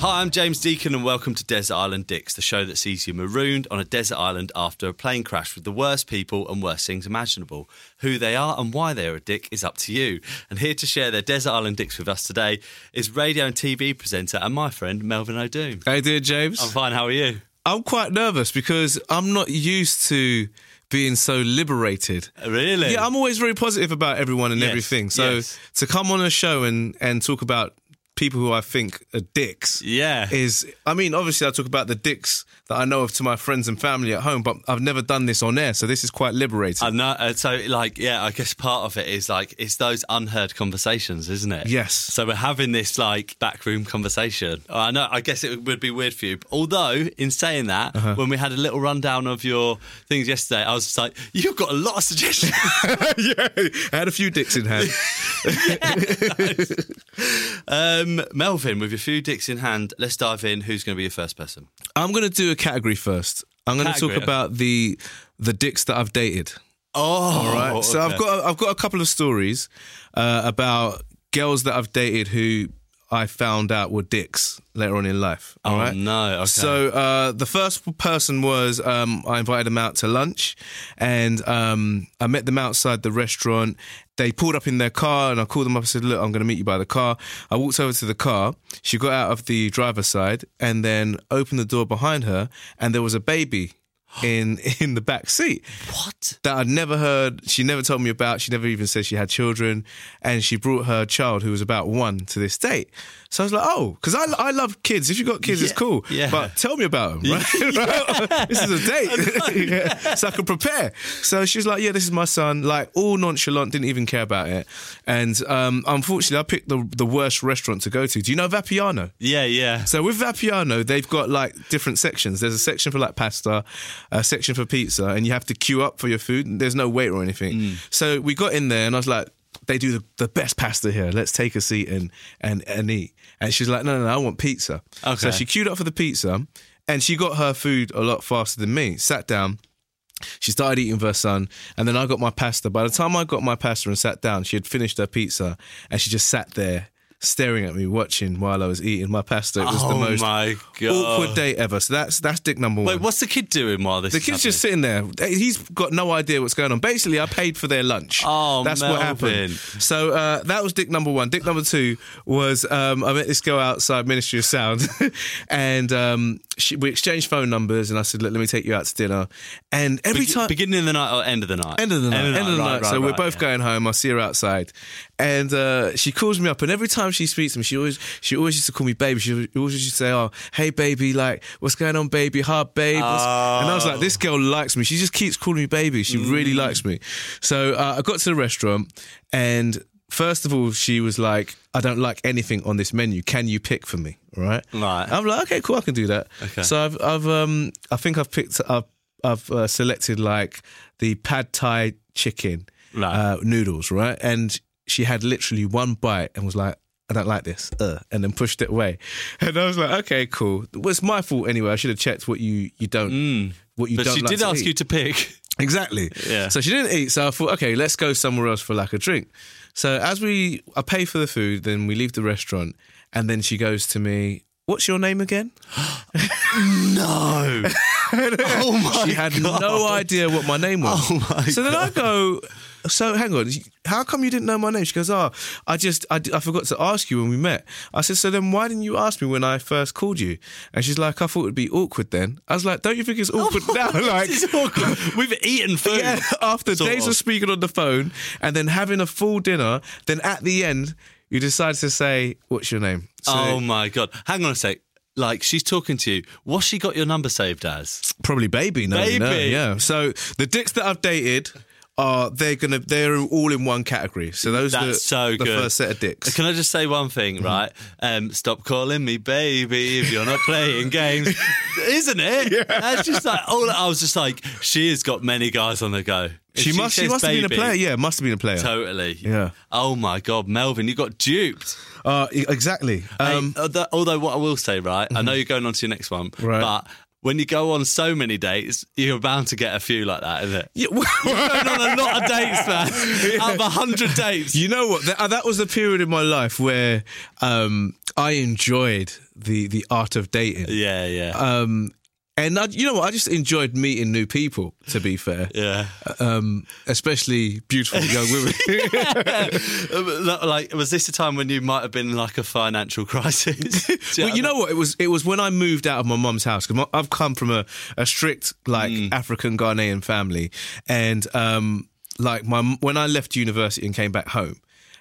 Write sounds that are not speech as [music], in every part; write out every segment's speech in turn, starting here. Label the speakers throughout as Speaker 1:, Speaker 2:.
Speaker 1: Hi, I'm James Deacon, and welcome to Desert Island Dicks, the show that sees you marooned on a desert island after a plane crash with the worst people and worst things imaginable. Who they are and why they're a dick is up to you. And here to share their Desert Island Dicks with us today is radio and TV presenter and my friend Melvin Odoom.
Speaker 2: How you doing, James?
Speaker 1: I'm fine, how are you?
Speaker 2: I'm quite nervous because I'm not used to being so liberated.
Speaker 1: Uh, really?
Speaker 2: Yeah, I'm always very positive about everyone and
Speaker 1: Yes,
Speaker 2: everything. So
Speaker 1: yes.
Speaker 2: to come on a show and, and talk about people who I think are dicks
Speaker 1: Yeah.
Speaker 2: is, I mean, obviously I talk about the dicks that I know of to my friends and family at home, but I've never done this on air, so this is quite liberating.
Speaker 1: I know. Uh, so, like, yeah, I guess part of it is like it's those unheard conversations, isn't it?
Speaker 2: Yes.
Speaker 1: So we're having this like backroom conversation. I know. I guess it would be weird for you. Although, in saying that,
Speaker 2: Uh-huh.
Speaker 1: when we had a little rundown of your things yesterday, I was just like, "You've got a lot of suggestions." [laughs]
Speaker 2: yeah, I had a few dicks in hand. [laughs] [laughs]
Speaker 1: um, Melvin, with your few dicks in hand, let's dive in. Who's going to be your first person?
Speaker 2: I'm going to do a category first. I'm going to talk
Speaker 1: Category,
Speaker 2: about the the dicks that I've dated.
Speaker 1: Oh,
Speaker 2: All right. So I've got I've got a couple of stories uh, about girls that I've dated who I found out were dicks later on in life. All
Speaker 1: Oh,
Speaker 2: right.
Speaker 1: no, okay.
Speaker 2: So uh, the first person was um, I invited them out to lunch, and um, I met them outside the restaurant. They pulled up in their car, and I called them up and said, "Look, I'm going to meet you by the car." I walked over to the car. She got out of the driver's side and then opened the door behind her, and there was a baby in [laughs] in the back seat
Speaker 1: what?
Speaker 2: that I'd never heard. She never told me about. She never even said she had children, and she brought her child who was about one to this date. So I was like, oh, because I, I love kids. If you've got kids, it's cool.
Speaker 1: yeah.
Speaker 2: But tell me about them, right? [laughs] [laughs] this is a date, Yeah. so I could prepare. So she was like, yeah, this is my son. Like all nonchalant, didn't even care about it. And um, unfortunately, I picked the the worst restaurant to go to. Do you know Vapiano?
Speaker 1: Yeah, yeah.
Speaker 2: So with Vapiano, they've got like different sections. There's a section for like pasta, a section for pizza, and you have to queue up for your food. There's no wait or anything.
Speaker 1: Mm.
Speaker 2: So we got in there, and I was like, "They do the, the best pasta here. Let's take a seat and and and eat." And she's like, "No, no, no, I want pizza."
Speaker 1: Okay.
Speaker 2: So she queued up for the pizza, and she got her food a lot faster than me. Sat down. She started eating with her son, and then I got my pasta. By the time I got my pasta and sat down, she had finished her pizza, and she just sat there staring at me, watching while I was eating my pasta. It was the
Speaker 1: Oh
Speaker 2: most
Speaker 1: my God.
Speaker 2: awkward date ever. So that's that's dick number one.
Speaker 1: Wait, what's the kid doing while this?
Speaker 2: the kid's just sitting there. He's got no idea what's going on. Basically, I paid for their lunch.
Speaker 1: Oh,
Speaker 2: that's what happened. So uh, that was dick number one. Dick number two was um, I met this girl outside Ministry of Sound, [laughs] and um, she, we exchanged phone numbers. And I said, "Look, let me take you out to dinner." And every
Speaker 1: Be-
Speaker 2: time,
Speaker 1: beginning of the night or end of the night?
Speaker 2: End of the night. End of the night.
Speaker 1: right, right,
Speaker 2: so we're both
Speaker 1: yeah.
Speaker 2: going home. I see her outside, and uh, she calls me up. And every time she speaks to me, she always she always used to call me baby. She always used to say, "Oh, hey baby, like what's going on, baby? Hi, babe." What's-" And I was like, "This girl likes me. She just keeps calling me baby. She
Speaker 1: Mm.
Speaker 2: really likes me." So uh, I got to the restaurant, and first of all, she was like, "I don't like anything on this menu. Can you pick for me?" Right.
Speaker 1: Right.
Speaker 2: I'm like, "Okay, cool. I can do that."
Speaker 1: Okay.
Speaker 2: So I've I've um I think I've picked I've I've uh, selected like the pad thai chicken
Speaker 1: Right.
Speaker 2: uh, noodles, right? And she had literally one bite and was like, I don't like this, uh, and then pushed it away. [laughs] And I was like, okay, cool. Well, it's my fault anyway. I should have checked what you you don't what you
Speaker 1: Mm. But
Speaker 2: don't.
Speaker 1: she
Speaker 2: like
Speaker 1: did ask
Speaker 2: eat.
Speaker 1: you to pick.
Speaker 2: Exactly.
Speaker 1: Yeah.
Speaker 2: So she didn't eat. So I thought, okay, let's go somewhere else for like a drink. So as we, I pay for the food, then we leave the restaurant, and then she goes to me, "What's your name again?" [gasps]
Speaker 1: No. [laughs] [laughs] Oh my
Speaker 2: she had
Speaker 1: God.
Speaker 2: no idea what my name was.
Speaker 1: Oh my
Speaker 2: so then I go, so hang on, how come you didn't know my name? She goes, oh, I just, I, I forgot to ask you when we met. I said, so then why didn't you ask me when I first called you? And she's like, I thought it'd be awkward then. I was like, don't you think it's oh awkward now? [laughs] Like,
Speaker 1: awkward. [laughs] We've eaten food.
Speaker 2: yeah, after
Speaker 1: Sort
Speaker 2: days
Speaker 1: of.
Speaker 2: of speaking on the phone and then having a full dinner, then at the end, you decide to say, what's your name? So
Speaker 1: oh my god! Hang on a sec. Like she's talking to you. What's she got your number saved as?
Speaker 2: probably baby, no, you know, yeah. So the dicks that I've dated are they're gonna they're all in one category. So those are the,
Speaker 1: That's so
Speaker 2: the
Speaker 1: good.
Speaker 2: first set of dicks.
Speaker 1: Can I just say one thing, right? Um, stop calling me baby if you're not playing [laughs] games, isn't it? That's just like all. I was just like, she has got many guys on the go. If
Speaker 2: She, must she must have been a player. Yeah, must have been a player.
Speaker 1: Totally.
Speaker 2: Yeah.
Speaker 1: Oh my god, Melvin, you got duped.
Speaker 2: Uh, exactly. Um,
Speaker 1: Hey, although, although what I will say, right? I know you're going on to your next one,
Speaker 2: Right.
Speaker 1: but. When you go on so many dates, you're bound to get a few like that, isn't it?
Speaker 2: yeah, [laughs]
Speaker 1: Going on a lot of dates, man. [laughs] Out of a hundred dates.
Speaker 2: You know what? That, uh, that was the period in my life where um, I enjoyed the the art of dating.
Speaker 1: yeah, yeah.
Speaker 2: Um, and I, you know what? I just enjoyed meeting new people. To be fair,
Speaker 1: yeah.
Speaker 2: um, especially beautiful young women. [laughs]
Speaker 1: Uh, like, was this a time when you might have been in like a financial crisis? [laughs]
Speaker 2: Well, you know what? It was it was when I moved out of my mum's house because I've come from a, a strict like
Speaker 1: Mm.
Speaker 2: African Ghanaian family, and um, like my when I left university and came back home.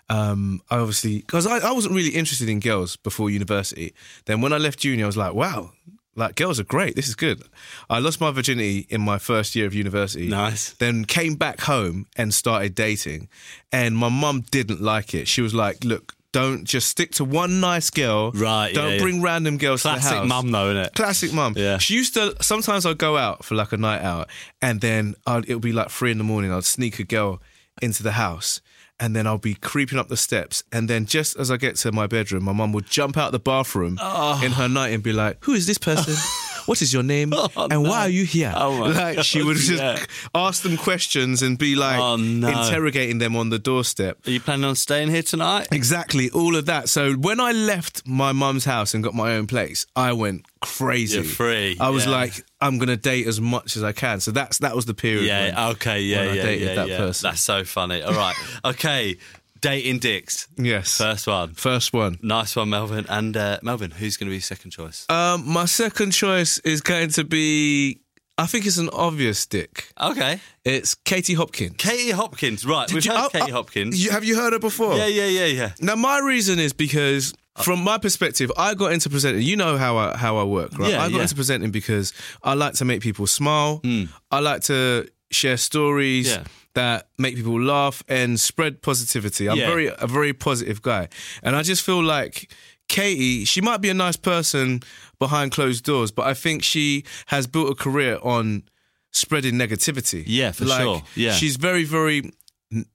Speaker 2: Um, I obviously because I, I wasn't really interested in girls before university. Then when I left uni, I was like, wow, like girls are great. This is good. I lost my virginity in my first year of university.
Speaker 1: Nice.
Speaker 2: Then came back home and started dating, and my mum didn't like it. She was like, look. Don't just stick to one nice girl.
Speaker 1: Right,
Speaker 2: Don't
Speaker 1: yeah, yeah.
Speaker 2: bring random girls to the
Speaker 1: Classic
Speaker 2: house.
Speaker 1: mum, though, isn't it?
Speaker 2: Classic mum.
Speaker 1: Yeah.
Speaker 2: She used to. Sometimes I'd go out for like a night out, and then I'd, it would be like three in the morning. I'd sneak a girl into the house, and then I'll be creeping up the steps, and then just as I get to my bedroom, my mum would jump out the bathroom
Speaker 1: Oh.
Speaker 2: in her night and be like, "Who is this person? [laughs] what is your name?
Speaker 1: Oh,
Speaker 2: and
Speaker 1: no.
Speaker 2: why are you here?"
Speaker 1: Oh,
Speaker 2: like she would just
Speaker 1: yeah.
Speaker 2: ask them questions and be like
Speaker 1: Oh, no.
Speaker 2: interrogating them on the doorstep.
Speaker 1: Are you planning on staying here tonight?
Speaker 2: Exactly, all of that. So when I left my mum's house and got my own place, I went crazy.
Speaker 1: You're free,
Speaker 2: I was
Speaker 1: yeah.
Speaker 2: like, I'm gonna date as much as I can. So that's that was the period.
Speaker 1: Yeah.
Speaker 2: when-
Speaker 1: Okay. Yeah.
Speaker 2: when I
Speaker 1: yeah.
Speaker 2: dated
Speaker 1: yeah.
Speaker 2: that
Speaker 1: yeah.
Speaker 2: person.
Speaker 1: That's so funny. All right. [laughs] Okay. Dating dicks.
Speaker 2: yes.
Speaker 1: First one.
Speaker 2: First one.
Speaker 1: Nice one, Melvin. And uh, Melvin, who's going to be second choice?
Speaker 2: Um, my second choice is going to be. I think it's an obvious dick.
Speaker 1: Okay.
Speaker 2: It's Katie Hopkins.
Speaker 1: Katie Hopkins. Right. We've
Speaker 2: you-
Speaker 1: heard
Speaker 2: oh,
Speaker 1: Katie
Speaker 2: oh,
Speaker 1: Hopkins.
Speaker 2: You, have you heard her before?
Speaker 1: yeah. Yeah. Yeah. Yeah.
Speaker 2: Now my reason is because from my perspective, I got into presenting. You know how I how I work, right?
Speaker 1: Yeah,
Speaker 2: I got
Speaker 1: yeah.
Speaker 2: into presenting because I like to make people smile. Hmm. I like to share stories
Speaker 1: Yeah.
Speaker 2: that make people laugh and spread positivity. I'm very a very positive guy, and I just feel like. Katie, she might be a nice person behind closed doors, but I think she has built a career on spreading negativity.
Speaker 1: Yeah, for
Speaker 2: Like,
Speaker 1: sure. Yeah.
Speaker 2: she's very, very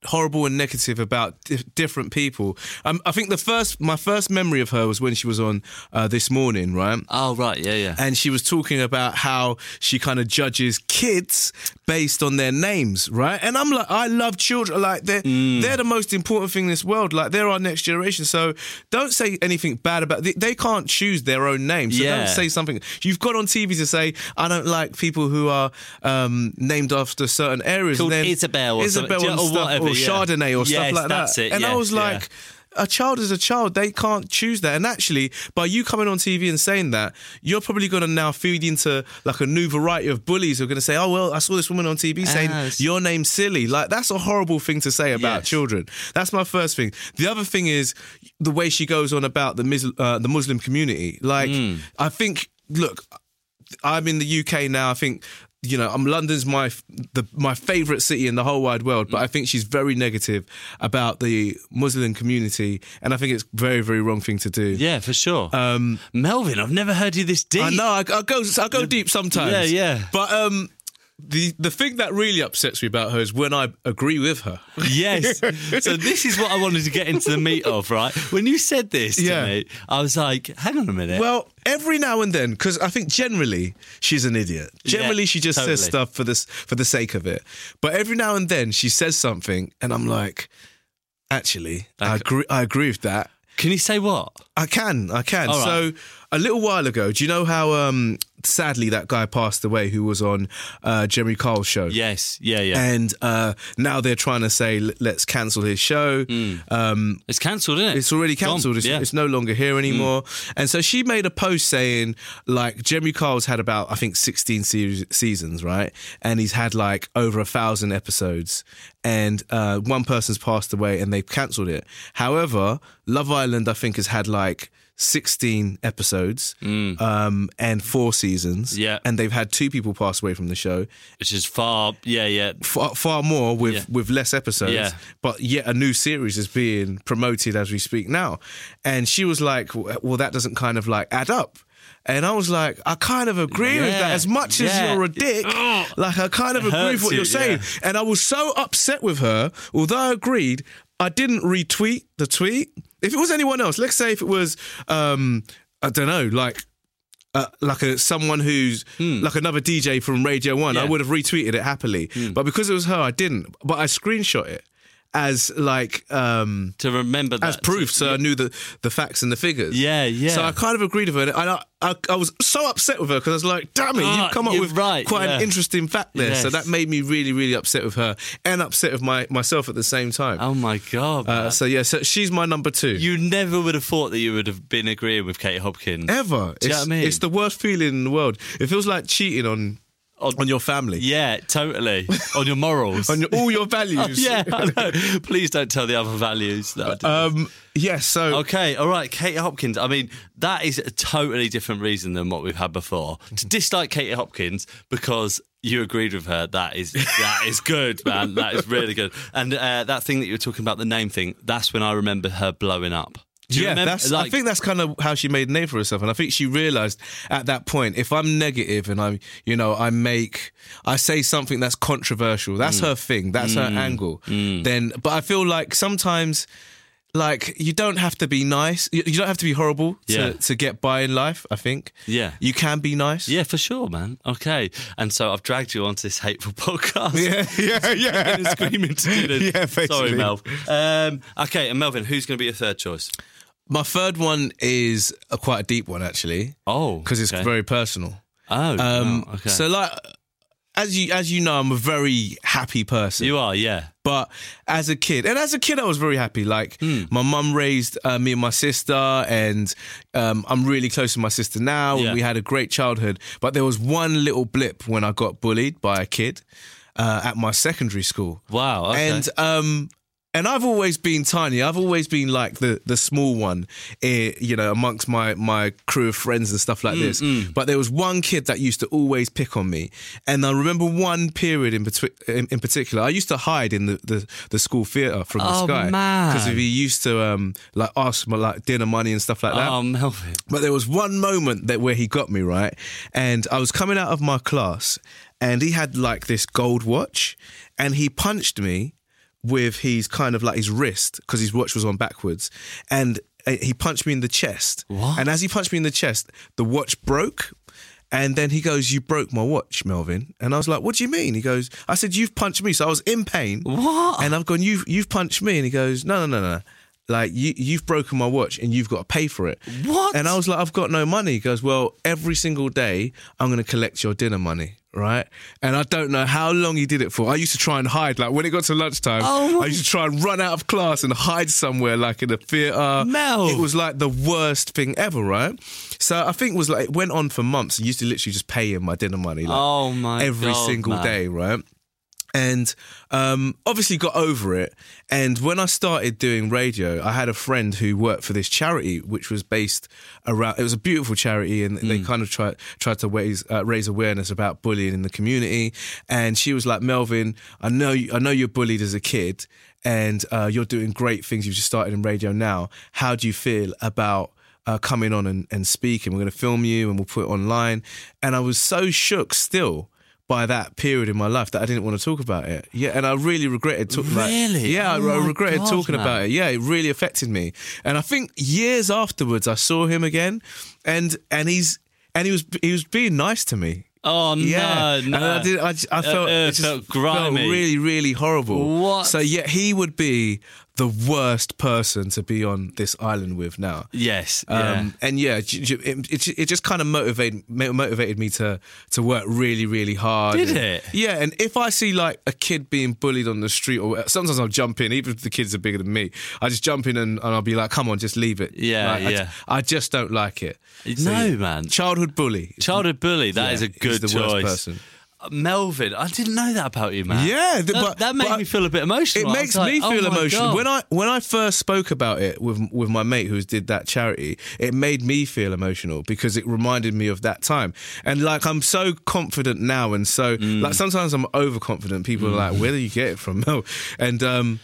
Speaker 2: horrible and negative about di- different people. Um, I think the first, my first memory of her was when she was on uh, this morning, right?
Speaker 1: Oh, right. Yeah. Yeah.
Speaker 2: And she was talking about how she kind of judges kids based on their names, right? And I'm like, I love children. Like they're
Speaker 1: Mm.
Speaker 2: they're the most important thing in this world. Like they're our next generation. So don't say anything bad about. They, they can't choose their own name. So
Speaker 1: Yeah.
Speaker 2: don't say something. You've got on TV to say I don't like people who are um, named after certain areas.
Speaker 1: Called
Speaker 2: and then
Speaker 1: Isabel or
Speaker 2: Isabel.
Speaker 1: Or
Speaker 2: stuff, or
Speaker 1: yeah.
Speaker 2: Chardonnay or
Speaker 1: Yes,
Speaker 2: stuff like that.
Speaker 1: it,
Speaker 2: And I
Speaker 1: yeah,
Speaker 2: was
Speaker 1: yeah.
Speaker 2: like a child is a child. They can't choose that. And actually, by you coming on TV and saying that, you're probably going to now feed into like a new variety of bullies who are going to say, oh, well, I saw this woman on TV saying
Speaker 1: Yes.
Speaker 2: your name's silly. Like, that's a horrible thing to say about
Speaker 1: Yes.
Speaker 2: children. That's my first thing. The other thing is the way she goes on about the, Mus- uh, the Muslim community. Like,
Speaker 1: Hmm.
Speaker 2: I think, look, I'm in the UK now. I think you know, I'm London's my the my favorite city in the whole wide world, but I think she's very negative about the Muslim community, and I think it's very very wrong thing to do.
Speaker 1: Yeah, for sure.
Speaker 2: Um,
Speaker 1: Melvin, I've never heard you this deep.
Speaker 2: I know I, I go I go deep sometimes.
Speaker 1: Yeah, yeah.
Speaker 2: But um, the the thing that really upsets me about her is when I agree with her. [laughs]
Speaker 1: Yes. so this is what I wanted to get into the meat of, right? When you said this to
Speaker 2: Yeah.
Speaker 1: me, I was like, hang on a minute.
Speaker 2: Well, every now and then, because I think generally she's an idiot. Generally,
Speaker 1: Yeah,
Speaker 2: she just
Speaker 1: totally.
Speaker 2: says stuff for this for the sake of it. But every now and then, she says something, and I'm like, actually, I agree. I agree with that.
Speaker 1: Can you say what?
Speaker 2: I can, I can.
Speaker 1: Right.
Speaker 2: So a little while ago, do you know how um, sadly that guy passed away who was on uh, Jeremy Kyle's show.
Speaker 1: Yes, yeah, yeah.
Speaker 2: And uh, now they're trying to say let's cancel his show. Um,
Speaker 1: it's cancelled, isn't it?
Speaker 2: it's already cancelled. It's,
Speaker 1: yeah.
Speaker 2: it's no longer here anymore. And so she made a post saying, like, Jeremy Kyle's had about, I think, 16 se- seasons, right? And he's had like over a thousand episodes. And uh, one person's passed away and they've cancelled it. However, Love Island, I think, has had like 16 episodes um, and four seasons.
Speaker 1: Mm. Yeah.
Speaker 2: And they've had two people pass away from the show.
Speaker 1: Which is far, yeah, yeah.
Speaker 2: Far, far more with,
Speaker 1: Yeah.
Speaker 2: with less episodes,
Speaker 1: Yeah.
Speaker 2: but yet a new series is being promoted as we speak now. And she was like, "Well, that doesn't kind of like add up." And I was like, I kind of agree with that. As much as you're a dick, like I kind of agree with what
Speaker 1: you,
Speaker 2: you're saying.
Speaker 1: yeah.
Speaker 2: And I was so upset with her. Although I agreed, I didn't retweet the tweet. If it was anyone else, let's say if it was, um, I don't know, like uh, like a someone who's like another DJ from Radio One, I.
Speaker 1: Yeah. Hmm.
Speaker 2: would have retweeted it happily. But because it was her, I didn't. But I screenshot it as like um
Speaker 1: To remember that.
Speaker 2: as proof, so I knew the the facts and the figures.
Speaker 1: Yeah, yeah.
Speaker 2: So I kind of agreed with her, and I I, I was so upset with her because I was like, "Damn it,
Speaker 1: Ah,
Speaker 2: you've come up
Speaker 1: you're
Speaker 2: with
Speaker 1: right,
Speaker 2: quite
Speaker 1: yeah.
Speaker 2: an interesting fact there." So
Speaker 1: Yes.
Speaker 2: that made me really really upset with her and upset with my myself at the same time.
Speaker 1: Oh my God.
Speaker 2: uh, so yeah, so she's my number two.
Speaker 1: you never would have thought that you would have been agreeing with Kate Hopkins.
Speaker 2: Ever.
Speaker 1: Do you know
Speaker 2: it's,
Speaker 1: what I mean?
Speaker 2: it's the worst feeling in the world. It feels like cheating on
Speaker 1: On-
Speaker 2: on your family.
Speaker 1: Yeah, totally. On your morals. [laughs]
Speaker 2: On your, all your values. [laughs]
Speaker 1: yeah, I know. Please don't tell the other values. That.
Speaker 2: Um yes, so
Speaker 1: Okay, all right, Kate Hopkins. I mean, that is a totally different reason than what we've had before. To dislike Kate Hopkins because you agreed with her, that is that is good, man. That is really good. And uh, that thing that you were talking about, the name thing, that's when I remember her blowing up.
Speaker 2: Yeah,
Speaker 1: remember?
Speaker 2: that's. I think that's kind of how she made a name for herself, and I think she realized at that point, if I'm negative and I, you know, I make, I say something that's controversial, that's
Speaker 1: Mm.
Speaker 2: her thing, that's her angle. Then, but I feel like sometimes, like you don't have to be nice, you, you don't have to be horrible to
Speaker 1: Yeah.
Speaker 2: to get by in life. I think.
Speaker 1: Yeah.
Speaker 2: you can be nice.
Speaker 1: Yeah, for sure, man. Okay. And so I've dragged you onto this hateful [laughs] podcast.
Speaker 2: yeah, yeah, [laughs] yeah.
Speaker 1: screaming to do this. [laughs]
Speaker 2: Yeah,
Speaker 1: Sorry. Mel. Um, okay, and Melvin, who's going to be your third choice?
Speaker 2: My third one is a quite a deep one actually,
Speaker 1: Oh,
Speaker 2: because it's
Speaker 1: okay.
Speaker 2: very personal.
Speaker 1: Oh,
Speaker 2: Um,
Speaker 1: okay.
Speaker 2: So like, as you as you know, I'm a very happy person.
Speaker 1: you are, yeah.
Speaker 2: But as a kid, and as a kid, I was very happy. Like
Speaker 1: Hmm.
Speaker 2: my mum raised uh, me and my sister, and um, I'm really close to my sister now.
Speaker 1: Yeah.
Speaker 2: And we had a great childhood. But there was one little blip when I got bullied by a kid uh, at my secondary school.
Speaker 1: Wow. Okay.
Speaker 2: And um, and I've always been tiny. I've always been like the the small one, eh, you know, amongst my my crew of friends and stuff
Speaker 1: Mm,
Speaker 2: like this. But there was one kid that used to always pick on me, and I remember one period in, betwi- in, in particular. I used to hide in the the, the school theatre from this
Speaker 1: Oh, man.
Speaker 2: because he used to um like ask for like dinner money and stuff like that.
Speaker 1: oh, Melvin.
Speaker 2: But there was one moment that where he got me right, and I was coming out of my class, and he had like this gold watch, and he punched me with his kind of like his wrist because his watch was on backwards, and uh, he punched me in the chest.
Speaker 1: What?
Speaker 2: And as he punched me in the chest, the watch broke. And then he goes, "You broke my watch, Melvin." And I was like, "What do you mean?" He goes, "I said you've punched me." So I was in pain.
Speaker 1: What?
Speaker 2: And I've gone, "You've you've punched me." And he goes, "No, no, no, no. Like you you've broken my watch and you've got to pay for it."
Speaker 1: What?
Speaker 2: And I was like, "I've got no money." He goes, "Well, every single day I'm going to collect your dinner money." Right, and I don't know how long he did it for. I used to try and hide, like when it got to lunchtime,
Speaker 1: Oh
Speaker 2: I used to try and run out of class and hide somewhere, like in a theatre.
Speaker 1: Mel.
Speaker 2: it was like the worst thing ever, right? So I think it was like it went on for months. I used to literally just pay him my dinner money, like,
Speaker 1: Oh, my
Speaker 2: every
Speaker 1: God,
Speaker 2: single
Speaker 1: man.
Speaker 2: day, right? And um, obviously got over it. And when I started doing radio, I had a friend who worked for this charity, which was based around. It was a beautiful charity, and they
Speaker 1: Hmm.
Speaker 2: kind of tried tried to raise uh, raise awareness about bullying in the community. And she was like, "Melvin, I know you, I know you're bullied as a kid, and uh, you're doing great things. You've just started in radio now. How do you feel about?" uh, coming on and, and speaking. We're going to film you and we'll put it online. And I was so shook still by that period in my life that I didn't want to talk about it. Yeah, and I really regretted talking.
Speaker 1: Really?
Speaker 2: yeah, I,
Speaker 1: Oh
Speaker 2: I
Speaker 1: my
Speaker 2: regretted
Speaker 1: God,
Speaker 2: talking
Speaker 1: man.
Speaker 2: about it. Yeah, it really affected me. And I think years afterwards, I saw him again, and and he's and he was he was being nice to me.
Speaker 1: Oh,
Speaker 2: Yeah,
Speaker 1: no, no.
Speaker 2: and I did. I, I felt
Speaker 1: uh,
Speaker 2: it just
Speaker 1: felt grimy.
Speaker 2: really, really horrible.
Speaker 1: What?
Speaker 2: So yeah, he would be the worst person to be on this island with now.
Speaker 1: Yes. Yeah.
Speaker 2: Um, and yeah, j- j- it, it, it just kind of motivated motivated me to to work really really hard.
Speaker 1: Did
Speaker 2: And-
Speaker 1: it?
Speaker 2: Yeah, and if I see like a kid being bullied on the street, or sometimes I'll jump in, even if the kids are bigger than me, I just jump in and, and I'll be like, "Come on, just leave it."
Speaker 1: Yeah,
Speaker 2: Like, I,
Speaker 1: yeah.
Speaker 2: I just don't like it.
Speaker 1: No,
Speaker 2: yeah.
Speaker 1: man.
Speaker 2: Childhood bully.
Speaker 1: Childhood bully. That
Speaker 2: Yeah,
Speaker 1: is a good
Speaker 2: the
Speaker 1: choice. Melvin, I didn't know that about you, man.
Speaker 2: Yeah, th-
Speaker 1: that,
Speaker 2: but-
Speaker 1: that made
Speaker 2: but
Speaker 1: me feel a bit emotional.
Speaker 2: It
Speaker 1: I
Speaker 2: makes
Speaker 1: was like,
Speaker 2: me
Speaker 1: oh
Speaker 2: feel emotional.
Speaker 1: God.
Speaker 2: When I when I first spoke about it with with my mate who did that charity, it made me feel emotional because it reminded me of that time. And like I'm so confident now, and so
Speaker 1: Mm.
Speaker 2: like sometimes I'm overconfident. People are like, "Where do you get it from?" No, and um,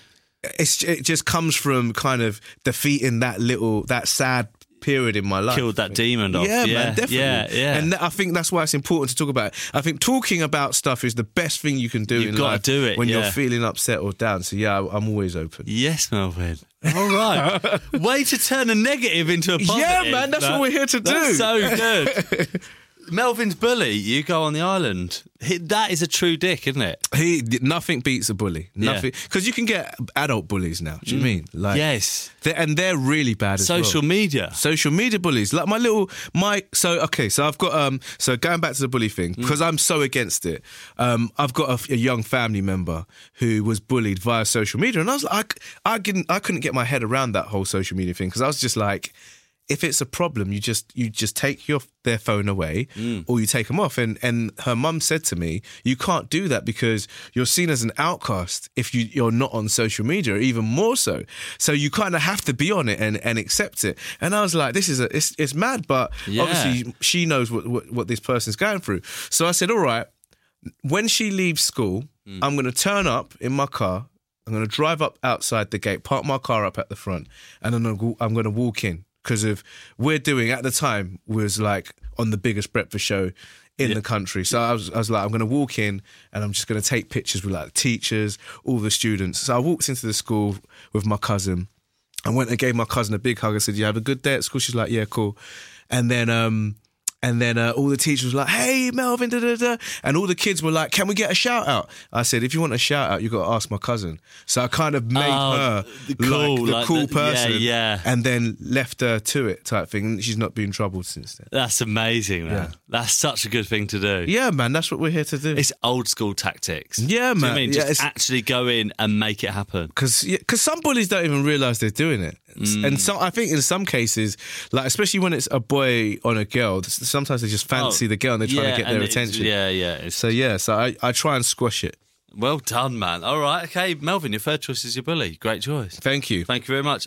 Speaker 2: it's it just comes from kind of defeating that little that sad period in my life.
Speaker 1: killed that demon off.
Speaker 2: Yeah,
Speaker 1: yeah,
Speaker 2: man, definitely.
Speaker 1: Yeah, yeah.
Speaker 2: And th- I think that's why it's important to talk about. It. I think talking about stuff is the best thing you can do
Speaker 1: You've
Speaker 2: in
Speaker 1: gotta do it,
Speaker 2: when
Speaker 1: yeah.
Speaker 2: you're feeling upset or down. So yeah, I'm always open.
Speaker 1: Yes, Melvin. All right. [laughs] Way to turn a negative into a positive.
Speaker 2: Yeah, man, that's what we're here to
Speaker 1: That's
Speaker 2: do.
Speaker 1: so good. [laughs] Melvin's bully. You go on the island. He- That is a true dick, isn't it?
Speaker 2: He nothing beats a bully.
Speaker 1: Mm.
Speaker 2: Nothing because you can get adult bullies now. Do you mean like
Speaker 1: yes.
Speaker 2: They're, and they're really bad as
Speaker 1: Social
Speaker 2: well.
Speaker 1: media.
Speaker 2: Social media bullies, like my little my. So okay, so I've got um. So going back to the bully thing,
Speaker 1: Mm.
Speaker 2: because I'm so against it. Um, I've got a young family member who was bullied via social media, and I was like, I, I couldn't, I couldn't get my head around that whole social media thing because I was just like, if it's a problem, you just you just take your their phone away
Speaker 1: Mm.
Speaker 2: or you take them off. And and her mum said to me, you can't do that because you're seen as an outcast if you you're not on social media, even more so. So you kind of have to be on it and and accept it. And I was like, this is a it's it's mad, but
Speaker 1: Yeah.
Speaker 2: obviously she knows what, what what this person's going through. So I said, all right, when she leaves school,
Speaker 1: Mm.
Speaker 2: I'm going to turn up in my car. I'm going to drive up outside the gate, park my car up at the front, and then I'm going to walk in because of we're doing at the time was like on the biggest breakfast show in the country. So I was, I was like, I'm going to walk in and I'm just going to take pictures with like teachers, all the students. So I walked into the school with my cousin. I went and gave my cousin a big hug. I said, "You have a good day at school." She's like, "Yeah, cool." And then, um, and then uh, all the teachers were like, "Hey, Melvin," da, da, da. and all the kids were like, "Can we get a shout out?" I said, "If you want a shout out, you got to ask my cousin." So I kind of made
Speaker 1: Oh,
Speaker 2: her
Speaker 1: the cool,
Speaker 2: like the
Speaker 1: like
Speaker 2: cool
Speaker 1: the- yeah,
Speaker 2: person,
Speaker 1: yeah.
Speaker 2: and then left her to it type thing. And she's not been troubled since then.
Speaker 1: That's amazing, man.
Speaker 2: Yeah.
Speaker 1: That's such a good thing to do.
Speaker 2: Yeah, man, that's what we're here to do.
Speaker 1: It's old school tactics.
Speaker 2: Yeah,
Speaker 1: Do you know what I
Speaker 2: man.
Speaker 1: mean?
Speaker 2: Yeah,
Speaker 1: Just
Speaker 2: it's-
Speaker 1: actually go in and make it happen.
Speaker 2: because some bullies don't even realize they're doing it,
Speaker 1: Mm.
Speaker 2: and so I think in some cases, like especially when it's a boy on a girl, sometimes they just oh, fancy
Speaker 1: Oh,
Speaker 2: the girl and they're trying
Speaker 1: yeah,
Speaker 2: to get their attention.
Speaker 1: Yeah, yeah.
Speaker 2: So yeah, so I, I try and squash it.
Speaker 1: well done, man. All right, okay, Melvin, your third choice is your bully. Great choice.
Speaker 2: Thank you.
Speaker 1: Thank you very much.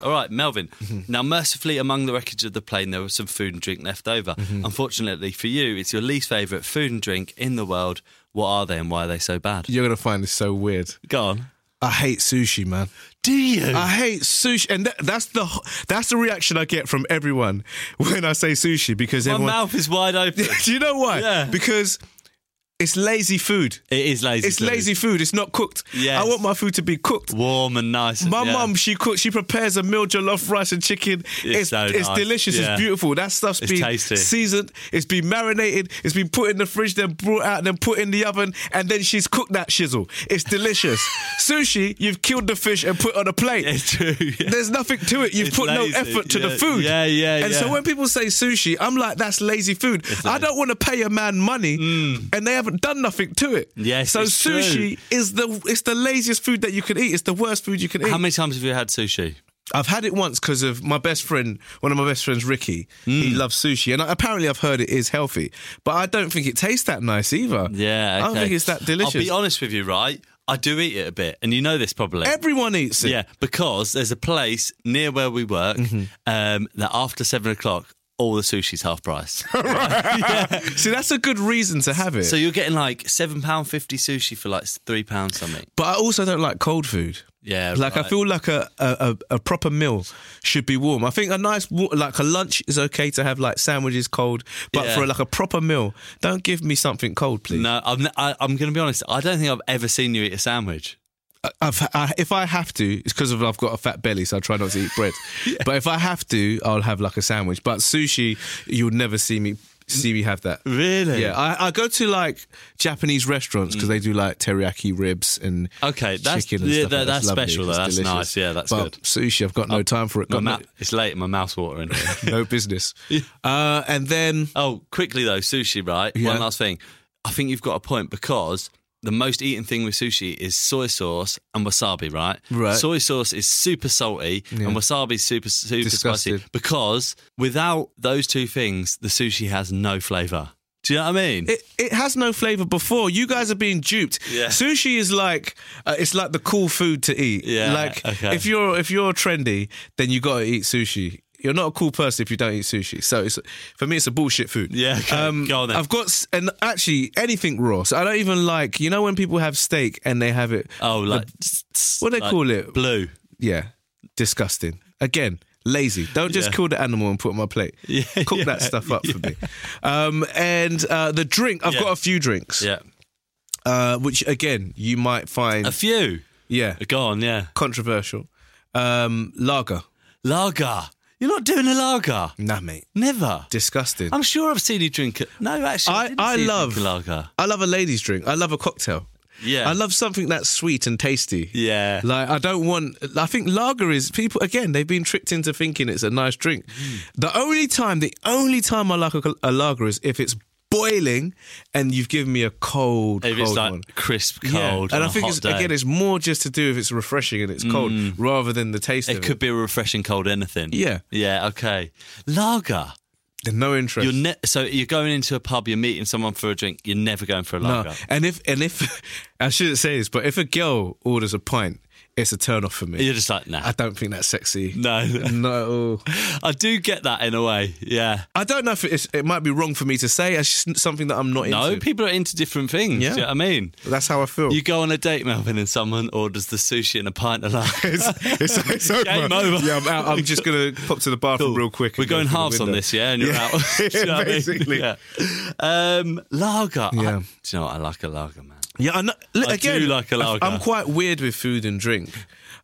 Speaker 1: All right, Melvin.
Speaker 2: Mm-hmm.
Speaker 1: Now, mercifully, among the wreckage of the plane, there was some food and drink left over.
Speaker 2: Mm-hmm.
Speaker 1: Unfortunately for you, it's your least favourite food and drink in the world. What are they and why are they so bad?
Speaker 2: You're gonna find this so weird.
Speaker 1: Go on.
Speaker 2: I hate sushi, man.
Speaker 1: Do you?
Speaker 2: I hate sushi, and that, that's the that's the reaction I get from everyone when I say sushi because
Speaker 1: My
Speaker 2: everyone.
Speaker 1: mouth is wide open. [laughs]
Speaker 2: Do you know why?
Speaker 1: Yeah.
Speaker 2: Because it's lazy food.
Speaker 1: it is lazy.
Speaker 2: It's
Speaker 1: food.
Speaker 2: lazy food. It's not cooked.
Speaker 1: Yes.
Speaker 2: I want my food to be cooked.
Speaker 1: warm and nice.
Speaker 2: My
Speaker 1: yeah.
Speaker 2: mum, she cooks. She prepares a meal jollof rice and chicken. It's
Speaker 1: so
Speaker 2: it's
Speaker 1: nice.
Speaker 2: delicious.
Speaker 1: Yeah.
Speaker 2: It's beautiful. That stuff's
Speaker 1: It's
Speaker 2: been
Speaker 1: tasty.
Speaker 2: seasoned. It's been marinated. It's been put in the fridge, then brought out, then put in the oven, and then she's cooked that shizzle. It's delicious. [laughs] Sushi, you've killed the fish and put on a plate.
Speaker 1: It's true. yeah.
Speaker 2: There's nothing to it. You've
Speaker 1: It's
Speaker 2: put
Speaker 1: lazy.
Speaker 2: no effort to
Speaker 1: Yeah.
Speaker 2: the food.
Speaker 1: Yeah, yeah, yeah.
Speaker 2: And so when people say sushi, I'm like, that's lazy food. I don't want to pay a man money, mm. and they haven't done nothing to it.
Speaker 1: Yes,
Speaker 2: So
Speaker 1: it's true.
Speaker 2: sushi is the it's the laziest food that you can eat. It's the worst food you can eat.
Speaker 1: How many times have you had sushi?
Speaker 2: I've had it once because of my best friend, one of my best friends, Ricky. He
Speaker 1: Mm.
Speaker 2: loves sushi, and apparently I've heard it is healthy, but I don't think it tastes that nice either.
Speaker 1: Yeah,
Speaker 2: I don't think it's that delicious.
Speaker 1: I'll be honest with you, right? I do eat it a bit, and you know this probably.
Speaker 2: Everyone eats it.
Speaker 1: Yeah, because there's a place near where we work
Speaker 2: Mm-hmm.
Speaker 1: um, that after seven o'clock, all the sushi's half price. [laughs]
Speaker 2: See, that's a good reason to have it.
Speaker 1: so you're getting like seven pound fifty sushi for like three pounds something.
Speaker 2: but I also don't like cold food.
Speaker 1: Yeah,
Speaker 2: Like I feel like a, a, a, proper meal should be warm. I think a nice like a lunch is okay to have like sandwiches cold, but
Speaker 1: Yeah.
Speaker 2: for like a proper meal, don't give me something cold, please.
Speaker 1: No, I'm. I, I'm going to be honest. I don't think I've ever seen you eat a sandwich.
Speaker 2: Uh, I've, I, uh, if I have to, it's because I've got a fat belly, so I try not to eat bread. [laughs] But if I have to, I'll have like a sandwich. But sushi, you'll never see me see me have that.
Speaker 1: Really?
Speaker 2: Yeah, I, I go to like Japanese restaurants because mm. they do like teriyaki ribs and
Speaker 1: Okay, that's-
Speaker 2: chicken and
Speaker 1: yeah,
Speaker 2: stuff.
Speaker 1: that-
Speaker 2: like
Speaker 1: that's
Speaker 2: lovely.
Speaker 1: special though, that's
Speaker 2: delicious.
Speaker 1: nice, yeah, that's
Speaker 2: but
Speaker 1: good. Oh,
Speaker 2: Sushi, I've got no time for it. Got
Speaker 1: ma-
Speaker 2: no,
Speaker 1: it's late. My mouth's watering. [laughs]
Speaker 2: no business. Uh, and then
Speaker 1: oh, quickly though, sushi. Right.
Speaker 2: Yeah.
Speaker 1: One last thing. I think you've got a point because the most eaten thing with sushi is soy sauce and wasabi. Right.
Speaker 2: Right.
Speaker 1: Soy sauce is super salty and wasabi is super super
Speaker 2: Disgusting.
Speaker 1: spicy because without those two things, the sushi has no flavour. Do you know what I mean?
Speaker 2: it, it has no flavor before. You guys are being duped.
Speaker 1: Yeah.
Speaker 2: Sushi is like uh, it's like the cool food to eat.
Speaker 1: Yeah,
Speaker 2: Like
Speaker 1: okay.
Speaker 2: if you're if you're trendy, then you got to eat sushi. You're not a cool person if you don't eat sushi. So it's for me, it's a bullshit food.
Speaker 1: Yeah, okay. Go on then.
Speaker 2: I've got and actually anything raw. So I don't even like you know when people have steak and they have it.
Speaker 1: oh, like
Speaker 2: what do they
Speaker 1: like
Speaker 2: call it?
Speaker 1: Blue.
Speaker 2: Yeah, disgusting. Again, lazy. Don't just
Speaker 1: Yeah.
Speaker 2: kill the animal and put it on my plate. [laughs]
Speaker 1: Yeah,
Speaker 2: Cook
Speaker 1: yeah,
Speaker 2: that stuff up for me. Um, and uh, the drink, I've got a few drinks,
Speaker 1: Yeah.
Speaker 2: uh, which again you might find,
Speaker 1: A few.
Speaker 2: yeah,
Speaker 1: Go on. Yeah.
Speaker 2: controversial. Um, lager,
Speaker 1: Lager. You're not doing a lager.
Speaker 2: nah, mate,
Speaker 1: Never.
Speaker 2: disgusting.
Speaker 1: I'm sure I've seen you drink it. No, actually, I,
Speaker 2: I- I love-
Speaker 1: lager.
Speaker 2: I love a ladies' drink. I love a cocktail.
Speaker 1: Yeah.
Speaker 2: I love something that's sweet and tasty.
Speaker 1: Yeah.
Speaker 2: Like I don't want. I think lager is people again. They've been tricked into thinking it's a nice drink.
Speaker 1: Hmm.
Speaker 2: The only time, the only time I like a, a lager is if it's boiling and you've given me a cold,
Speaker 1: If
Speaker 2: cold
Speaker 1: it's like
Speaker 2: one.
Speaker 1: crisp, cold,
Speaker 2: Yeah. and I think it's, again, it's more just to do if it's refreshing and it's cold mm. rather than the taste
Speaker 1: it could
Speaker 2: it.
Speaker 1: be a refreshing cold anything.
Speaker 2: Yeah.
Speaker 1: Yeah. Okay. Lager.
Speaker 2: No interest.
Speaker 1: You're ne- so you're going into a pub. You're meeting someone for a drink. You're never going for a
Speaker 2: no,
Speaker 1: lager.
Speaker 2: and if and if [laughs] I shouldn't say this, but if a girl orders a pint, it's a turn off for me.
Speaker 1: You're just like, nah.
Speaker 2: I don't think that's sexy.
Speaker 1: No. [laughs]
Speaker 2: no.
Speaker 1: I do get that in a way. Yeah.
Speaker 2: I don't know if it's, it might be wrong for me to say. It's just something that I'm not
Speaker 1: No,
Speaker 2: into.
Speaker 1: No, people are into different things.
Speaker 2: Yeah.
Speaker 1: Do you know what I mean?
Speaker 2: That's how I feel.
Speaker 1: You go on a date, Melvin, and someone orders the sushi and a pint of lager. [laughs]
Speaker 2: it's, it's, [laughs] it's over.
Speaker 1: Game over.
Speaker 2: Yeah, I'm out. I'm just gonna pop to the bathroom
Speaker 1: Cool.
Speaker 2: real quick.
Speaker 1: We're going
Speaker 2: the
Speaker 1: halves on this, yeah, and you're
Speaker 2: Yeah.
Speaker 1: out. You know what I mean? Yeah. Um, lager. I-
Speaker 2: Yeah.
Speaker 1: do you know what? I like a lager, man.
Speaker 2: Yeah, I know.
Speaker 1: I
Speaker 2: again,
Speaker 1: do like a lager.
Speaker 2: I'm quite weird with food and drink.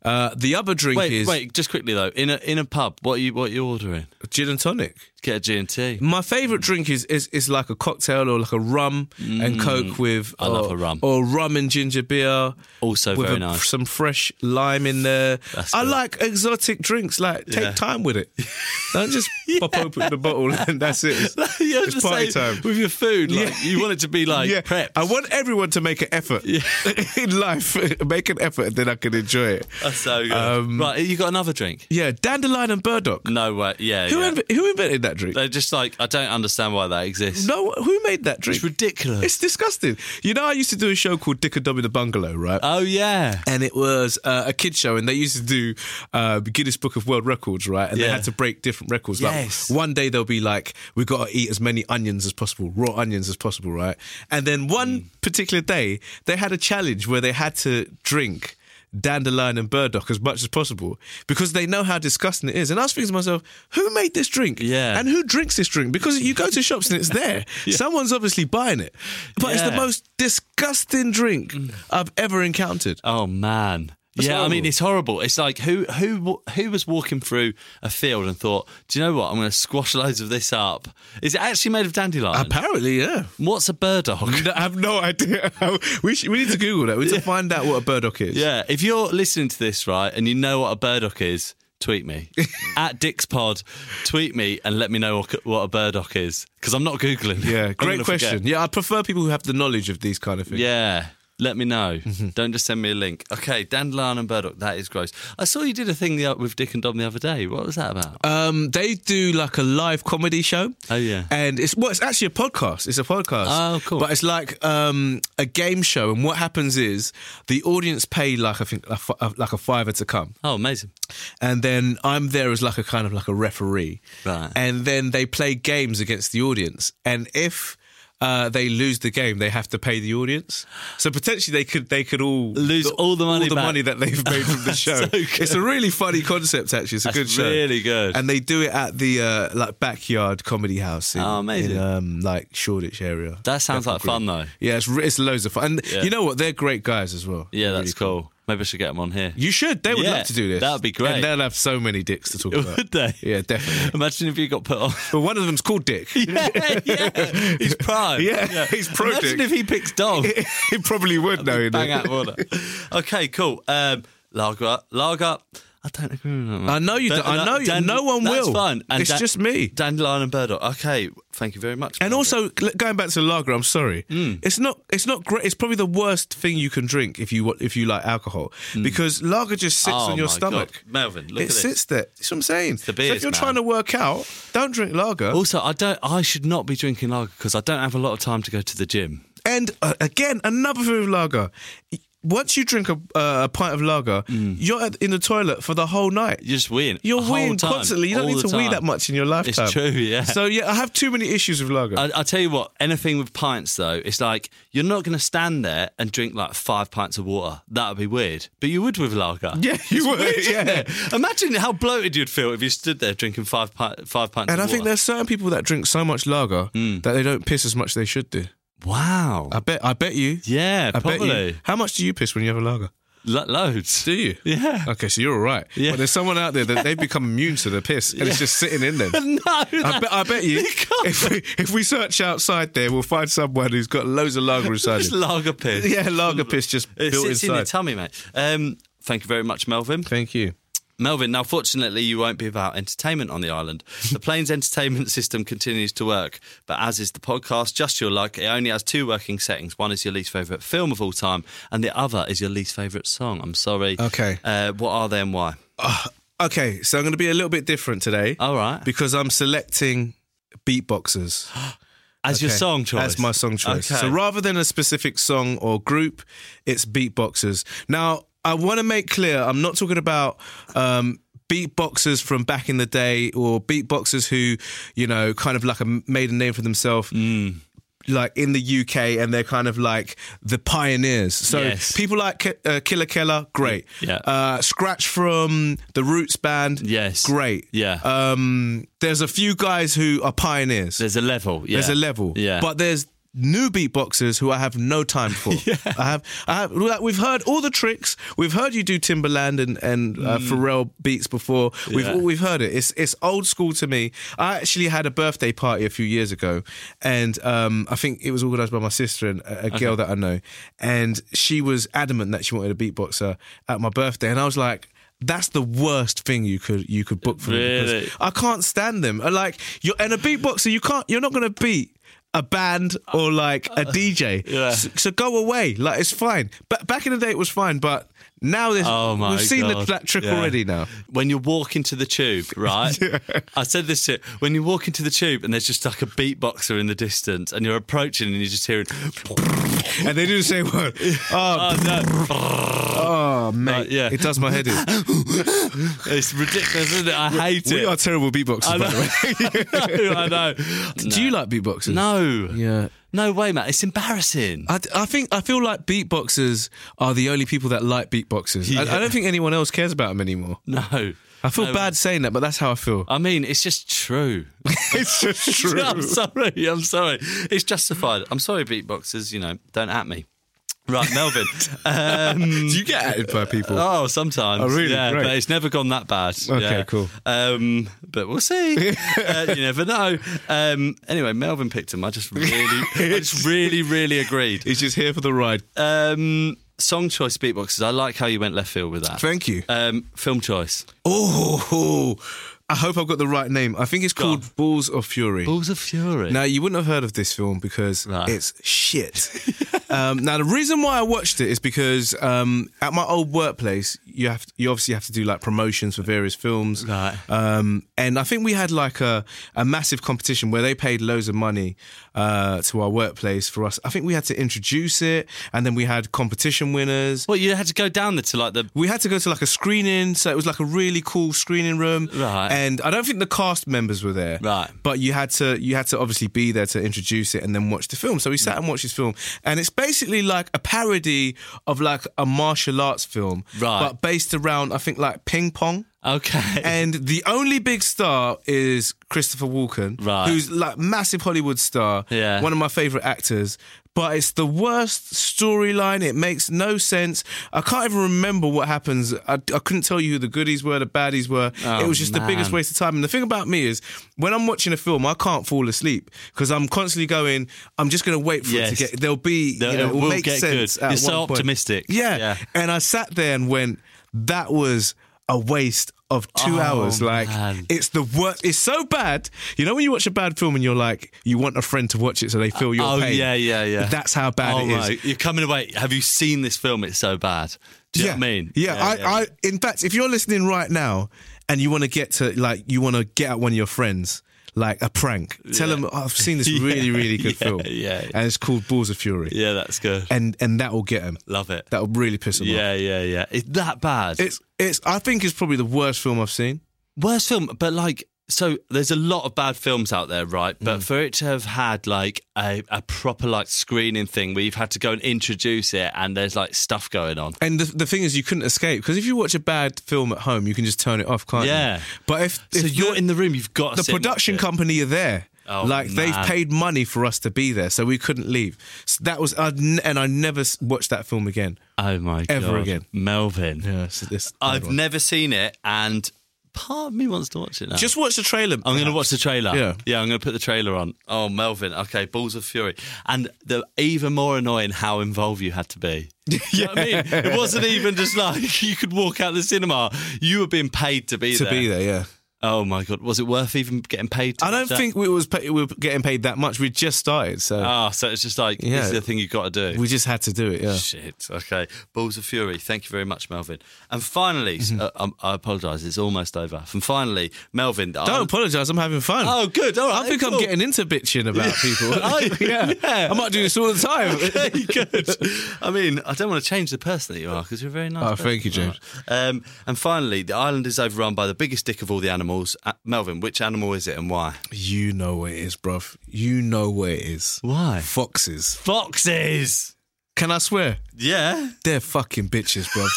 Speaker 2: Uh, the other drink
Speaker 1: Wait,
Speaker 2: is
Speaker 1: wait, just quickly though. In a in a pub, what are you what are you ordering?
Speaker 2: gin and tonic.
Speaker 1: Get a G and T.
Speaker 2: My favourite drink is, is is like a cocktail or like a rum and coke with.
Speaker 1: Mm. I love a rum.
Speaker 2: Or rum and ginger beer.
Speaker 1: Also
Speaker 2: with
Speaker 1: very
Speaker 2: a-
Speaker 1: nice.
Speaker 2: Some fresh lime in there.
Speaker 1: That's
Speaker 2: I
Speaker 1: good.
Speaker 2: like exotic drinks. Like take
Speaker 1: Yeah.
Speaker 2: time with it. [laughs] Don't just pop open the bottle and that's it. [laughs] It's, it's
Speaker 1: just
Speaker 2: party time.
Speaker 1: with your food. Like,
Speaker 2: Yeah.
Speaker 1: You want it to be like
Speaker 2: yeah,
Speaker 1: prepped.
Speaker 2: I want everyone to make an effort [laughs] in life. make an effort, and then I can enjoy it.
Speaker 1: That's so good.
Speaker 2: Um,
Speaker 1: right, you got another drink?
Speaker 2: Yeah, dandelion and burdock.
Speaker 1: No way. Yeah,
Speaker 2: Who,
Speaker 1: yeah.
Speaker 2: inv- who invented that drink?
Speaker 1: They're just like I don't understand why that exists.
Speaker 2: no, who made that drink?
Speaker 1: It's ridiculous.
Speaker 2: It's disgusting. You know, I used to do a show called Dick and Dom in da Bungalow, right?
Speaker 1: oh yeah.
Speaker 2: and it was uh, a kid show, and they used to do uh, Guinness Book of World Records, right? And they had to break different records.
Speaker 1: Yes.
Speaker 2: Like one day they'll be like, we've got to eat as many onions as possible, raw onions as possible," right? And then one
Speaker 1: Mm.
Speaker 2: particular day, they had a challenge where they had to drink dandelion and burdock as much as possible because they know how disgusting it is. And I was thinking to myself, who made this drink?
Speaker 1: Yeah.
Speaker 2: And who drinks this drink? Because you go to shops and it's there. [laughs] Someone's obviously buying it. But it's the most disgusting drink I've ever encountered.
Speaker 1: Oh man.
Speaker 2: That's
Speaker 1: yeah, I mean it's horrible. It's like who who who was walking through a field and thought, "Do you know what? I'm going to squash loads of this up." Is it actually made of dandelion?
Speaker 2: Apparently, yeah.
Speaker 1: What's a burdock? [laughs]
Speaker 2: I have no idea. [laughs] We, should, we need to Google that. We need to find out what a burdock is.
Speaker 1: yeah, if you're listening to this right and you know what a burdock is, tweet me [laughs] at Dixpod. Tweet me and let me know what, what a burdock is because I'm not googling.
Speaker 2: Yeah, great question.
Speaker 1: forget.
Speaker 2: Yeah, I prefer people who have the knowledge of these kind of things.
Speaker 1: Yeah. Let me know.
Speaker 2: Mm-hmm.
Speaker 1: Don't just send me a link. Okay, Dandelion and Burdock. That is gross. I saw you did a thing the, with Dick and Dom the other day. What was that about?
Speaker 2: Um, they do like a live comedy show.
Speaker 1: Oh, yeah.
Speaker 2: and it's well, it's actually a podcast. It's a podcast.
Speaker 1: Oh, cool.
Speaker 2: But it's like um, a game show, and what happens is the audience pay like I think like a fiver to come,
Speaker 1: oh, amazing.
Speaker 2: and then I'm there as like a kind of like a referee,
Speaker 1: Right.
Speaker 2: And then they play games against the audience, and if uh, they lose the game, they have to pay the audience. So potentially they could they could all
Speaker 1: Lose all the money
Speaker 2: all the
Speaker 1: back.
Speaker 2: money that they've made from the [laughs] show.
Speaker 1: So
Speaker 2: it's a really funny concept. Actually, it's a
Speaker 1: That's
Speaker 2: good show.
Speaker 1: really good.
Speaker 2: And they do it at the uh, like backyard comedy house. In,
Speaker 1: Oh, amazing.
Speaker 2: In, um, like Shoreditch area.
Speaker 1: That sounds like fun, though.
Speaker 2: Yeah, it's it's loads of fun. And
Speaker 1: Yeah.
Speaker 2: you know what? They're great guys as well.
Speaker 1: Yeah,
Speaker 2: Really
Speaker 1: that's cool. Maybe I should get them on here.
Speaker 2: You should. They would
Speaker 1: Yeah,
Speaker 2: love to do this.
Speaker 1: that would be great.
Speaker 2: And they'll have so many dicks to talk about.
Speaker 1: Would [laughs] they?
Speaker 2: Yeah, definitely.
Speaker 1: Imagine if you got put on.
Speaker 2: But one of them's called Dick. [laughs]
Speaker 1: yeah, yeah. He's prime.
Speaker 2: Yeah, he's pro
Speaker 1: Imagine
Speaker 2: dick.
Speaker 1: if he picks dog. [laughs]
Speaker 2: he probably would know. you know.
Speaker 1: Bang out of order. Okay, cool. Um, lager, lager. I don't agree with that. man.
Speaker 2: I know you. Don't. I know you.
Speaker 1: Dan-
Speaker 2: no one
Speaker 1: that's
Speaker 2: will.
Speaker 1: fine. And
Speaker 2: it's
Speaker 1: Dan-
Speaker 2: just me.
Speaker 1: Dandelion and Burdock. Okay, thank you very much.
Speaker 2: And
Speaker 1: Burdock.
Speaker 2: also going back to lager, I'm sorry.
Speaker 1: Mm.
Speaker 2: It's not. It's not great. It's probably the worst thing you can drink if you if you like alcohol because lager just sits
Speaker 1: Mm. Oh
Speaker 2: on your
Speaker 1: my
Speaker 2: stomach.
Speaker 1: God. Melvin, look
Speaker 2: it
Speaker 1: at this.
Speaker 2: It sits there. That's what I'm saying.
Speaker 1: the
Speaker 2: so if you're
Speaker 1: man.
Speaker 2: trying to work out, don't drink lager.
Speaker 1: Also, I don't. I should not be drinking lager because I don't have a lot of time to go to the gym.
Speaker 2: And uh, again, another thing with lager. Once you drink a, uh, a pint of lager, you're at, in the toilet for the whole night.
Speaker 1: You're just weeing.
Speaker 2: You're weeing
Speaker 1: time,
Speaker 2: constantly. You don't need to wee that much in your lifetime.
Speaker 1: It's true, yeah.
Speaker 2: So yeah, I have too many issues with lager.
Speaker 1: I, I tell you what, anything with pints though, it's like you're not going to stand there and drink like five pints of water. That would be weird. But you would with lager.
Speaker 2: Yeah, you would,
Speaker 1: weird,
Speaker 2: yeah.
Speaker 1: Imagine how bloated you'd feel if you stood there drinking five pi- five pints.
Speaker 2: and I think there's certain people that drink so much lager
Speaker 1: Hmm.
Speaker 2: that they don't piss as much as they should do.
Speaker 1: Wow.
Speaker 2: I bet. I bet you.
Speaker 1: yeah,
Speaker 2: I bet
Speaker 1: probably
Speaker 2: you. How much do you piss when you have a lager?
Speaker 1: Lo- loads.
Speaker 2: Do you?
Speaker 1: Yeah.
Speaker 2: Okay, so you're all right.
Speaker 1: Yeah.
Speaker 2: But there's someone out there that they've become immune to the piss, and it's just sitting in them. [laughs]
Speaker 1: no,
Speaker 2: I bet, I bet you, [laughs] if we, if we search outside there, we'll find someone who's got loads of lager inside
Speaker 1: Just
Speaker 2: him.
Speaker 1: lager piss.
Speaker 2: Yeah, lager piss just
Speaker 1: It
Speaker 2: built
Speaker 1: sits in your tummy, mate. Um, thank you very much, Melvin.
Speaker 2: Thank you.
Speaker 1: Melvin, now fortunately you won't be without entertainment on the island. The plane's [laughs] entertainment system continues to work, but as is the podcast, Just Your Luck, it only has two working settings. One is your least favourite film of all time, and the other is your least favourite song. I'm sorry.
Speaker 2: Okay.
Speaker 1: Uh, what are they and why?
Speaker 2: Okay, so I'm going to be a little bit different today.
Speaker 1: All right.
Speaker 2: Because I'm selecting beatboxers. [gasps]
Speaker 1: As your song choice?
Speaker 2: As my song choice.
Speaker 1: Okay.
Speaker 2: So rather than a specific song or group, it's beatboxers. Now, I want to make clear I'm not talking about um, beatboxers from back in the day or beatboxers who, you know, kind of like a, made a name for themselves.
Speaker 1: Mm.
Speaker 2: Like in the UK, and they're kind of like the pioneers. So
Speaker 1: Yes.
Speaker 2: people like Ki- uh, Killa Kela, great.
Speaker 1: Yeah.
Speaker 2: Uh, Scratch from the Roots band,
Speaker 1: Yes.
Speaker 2: great.
Speaker 1: Yeah.
Speaker 2: Um, there's a few guys who are pioneers.
Speaker 1: There's a level. Yeah.
Speaker 2: There's a level.
Speaker 1: Yeah.
Speaker 2: But there's new beatboxers who I have no time for. [laughs] I have I have like, we've heard all the tricks. We've heard you do Timbaland and and uh, Pharrell beats before. We've
Speaker 1: Mm. Yeah.
Speaker 2: we've heard it. It's it's old school to me. I actually had a birthday party a few years ago and um, I think it was organized by my sister and a, a girl that I know and she was adamant that she wanted a beatboxer at my birthday and I was like that's the worst thing you could you could book for me because I can't stand them. Like you're and a beatboxer, you can't. You're not going to beat a band or like a uh, DJ. [laughs]
Speaker 1: Yeah.
Speaker 2: So, so go away. Like it's fine. But back in the day, it was fine. But now there's
Speaker 1: Oh my
Speaker 2: we've seen
Speaker 1: God.
Speaker 2: the, that trick
Speaker 1: Yeah.
Speaker 2: already. Now
Speaker 1: when you walk into the tube, right? [laughs] I said this to when you walk into the tube and there's just like a beatboxer in the distance and you're approaching and you're just hearing,
Speaker 2: and they do the same word. [laughs] Oh,
Speaker 1: oh no, [laughs]
Speaker 2: oh mate,
Speaker 1: yeah.
Speaker 2: it does my head in.
Speaker 1: it's ridiculous, isn't it? I hate
Speaker 2: we
Speaker 1: it.
Speaker 2: are terrible beatboxers,
Speaker 1: I
Speaker 2: by the way.
Speaker 1: know, I know.
Speaker 2: Do you like beatboxers?
Speaker 1: No,
Speaker 2: Yeah.
Speaker 1: No way, Matt. It's embarrassing.
Speaker 2: I, I think I feel like beatboxers are the only people that like beatboxers. I, I don't think anyone else cares about them anymore.
Speaker 1: no,
Speaker 2: I feel
Speaker 1: No.
Speaker 2: bad saying that, but that's how I feel.
Speaker 1: I mean, it's just true. [laughs]
Speaker 2: it's just [laughs] true.
Speaker 1: I'm sorry. I'm sorry. It's justified. I'm sorry, beatboxers. You know, don't at me. Right, Melvin. [laughs] um,
Speaker 2: Do you get added by people?
Speaker 1: Oh, sometimes.
Speaker 2: Oh, really?
Speaker 1: Yeah,
Speaker 2: Great.
Speaker 1: but it's never gone that bad.
Speaker 2: Okay,
Speaker 1: Yeah.
Speaker 2: cool.
Speaker 1: Um, but we'll see. [laughs] uh, you never know. Um, anyway, Melvin picked him. I just really, [laughs] I just really, really agreed.
Speaker 2: He's just here for the ride.
Speaker 1: Um, song choice, beatboxes. I like how you went left field with that.
Speaker 2: Thank you.
Speaker 1: Um, film choice.
Speaker 2: Oh, I hope I've got the right name. I think it's
Speaker 1: Go
Speaker 2: called
Speaker 1: on.
Speaker 2: Balls of Fury.
Speaker 1: Balls of Fury.
Speaker 2: Now you wouldn't have heard of this film because
Speaker 1: Right.
Speaker 2: it's shit. [laughs] um, now the reason why I watched it is because um, at my old workplace, you have you obviously have to do like promotions for various films,
Speaker 1: Right.
Speaker 2: Um, and I think we had like a, a massive competition where they paid loads of money uh, to our workplace for us. I think we had to introduce it, and then we had competition winners.
Speaker 1: Well, you had to go down there to like the.
Speaker 2: We had to go to like a screening, so it was like a really cool screening room.
Speaker 1: Right.
Speaker 2: And I don't think the cast members were there.
Speaker 1: Right.
Speaker 2: But you had to you had to obviously be there to introduce it and then watch the film. So we sat and watched this film, and it's basically like a parody of like a martial arts film,
Speaker 1: Right.
Speaker 2: But based around I think like ping pong.
Speaker 1: Okay. [laughs]
Speaker 2: And the only big star is Christopher Walken,
Speaker 1: Right.
Speaker 2: who's like massive Hollywood star,
Speaker 1: Yeah.
Speaker 2: one of my favorite actors. But it's the worst storyline. It makes no sense. I can't even remember what happens. I, I couldn't tell you who the goodies were, the baddies were.
Speaker 1: Oh,
Speaker 2: it was just the biggest waste of time. And the thing about me is, when I'm watching a film, I can't fall asleep because I'm constantly going. I'm just going to wait for
Speaker 1: Yes.
Speaker 2: it to get. There'll be.
Speaker 1: No,
Speaker 2: you know,
Speaker 1: it
Speaker 2: will make sense.
Speaker 1: You're so
Speaker 2: point.
Speaker 1: optimistic.
Speaker 2: Yeah.
Speaker 1: Yeah.
Speaker 2: And I sat there and went, that was a waste of two
Speaker 1: Oh,
Speaker 2: hours. Like
Speaker 1: man.
Speaker 2: it's the worst. It's so bad. You know when you watch a bad film and you're like, you want a friend to watch it so they feel your
Speaker 1: oh
Speaker 2: pain.
Speaker 1: yeah, yeah, yeah.
Speaker 2: That's how bad
Speaker 1: oh,
Speaker 2: it is.
Speaker 1: my. You're coming away. Have you seen this film? It's so bad. Do you
Speaker 2: yeah.
Speaker 1: know what I mean?
Speaker 2: Yeah, I, I. In fact, if you're listening right now and you want to get to like, you want to get out one of your friends. Like a prank. Tell
Speaker 1: Yeah.
Speaker 2: them oh, I've seen [laughs] this
Speaker 1: Yeah,
Speaker 2: really, really good
Speaker 1: yeah,
Speaker 2: film.
Speaker 1: yeah.
Speaker 2: and it's called Balls of Fury.
Speaker 1: yeah, that's good.
Speaker 2: and and that will get them.
Speaker 1: Love it.
Speaker 2: That will really piss them off.
Speaker 1: Yeah, yeah, yeah. It's that bad.
Speaker 2: It's it's. I think it's probably the worst film I've seen.
Speaker 1: Worst film, but like, so there's a lot of bad films out there, right? But
Speaker 2: Mm.
Speaker 1: for it to have had like a, a proper like screening thing where you've had to go and introduce it and there's like stuff going on.
Speaker 2: And the, the thing is, you couldn't escape because if you watch a bad film at home, you can just turn it off, can't you?
Speaker 1: Yeah.
Speaker 2: But if,
Speaker 1: So you're
Speaker 2: the,
Speaker 1: in the room, you've got to
Speaker 2: the
Speaker 1: sit and watch
Speaker 2: production company are there.
Speaker 1: Oh,
Speaker 2: like they've paid money for us to be there, so we couldn't leave. So that was, and I never watched that film again.
Speaker 1: Oh my god.
Speaker 2: Ever again.
Speaker 1: Melvin.
Speaker 2: Yeah, this.
Speaker 1: I've
Speaker 2: one.
Speaker 1: never seen it and part of me wants to watch it now.
Speaker 2: just watch the trailer.
Speaker 1: I'm going to watch the trailer.
Speaker 2: Yeah.
Speaker 1: Yeah, I'm going to put the trailer on. Oh, Melvin. Okay, Balls of Fury. And the even more annoying how involved you had to be. [laughs] You know what I mean? It wasn't even just like [laughs] you could walk out the cinema. You were being paid to be
Speaker 2: to
Speaker 1: there.
Speaker 2: be there. Yeah,
Speaker 1: Oh my god, was it worth even getting paid? To
Speaker 2: I don't think we was pay, we were getting paid that much. We just started, so
Speaker 1: Ah, so it's just like
Speaker 2: Yeah.
Speaker 1: this is the thing you've got to do.
Speaker 2: we just had to do it. Yeah.
Speaker 1: Shit. Okay. Balls of Fury. Thank you very much, Melvin. And finally,
Speaker 2: Mm-hmm.
Speaker 1: uh, um, I apologise. It's almost over. And finally, Melvin.
Speaker 2: Don't apologise. I'm having fun.
Speaker 1: Oh, good. All right.
Speaker 2: I think
Speaker 1: cool.
Speaker 2: I'm getting into bitching about [laughs] people.
Speaker 1: Oh, [laughs]
Speaker 2: yeah.
Speaker 1: yeah.
Speaker 2: I might do this all the time. [laughs]
Speaker 1: Okay, good. I mean, I don't want to change the person that you are because you're very nice.
Speaker 2: Oh,
Speaker 1: person.
Speaker 2: thank you, James.
Speaker 1: Right. Um, and finally, the island is overrun by the biggest dick of all the animals. Uh, Melvin, which animal is it and why?
Speaker 2: You know what it is, bruv. You know what it is.
Speaker 1: Why?
Speaker 2: Foxes.
Speaker 1: Foxes.
Speaker 2: Can I swear?
Speaker 1: Yeah.
Speaker 2: They're fucking bitches, bruv.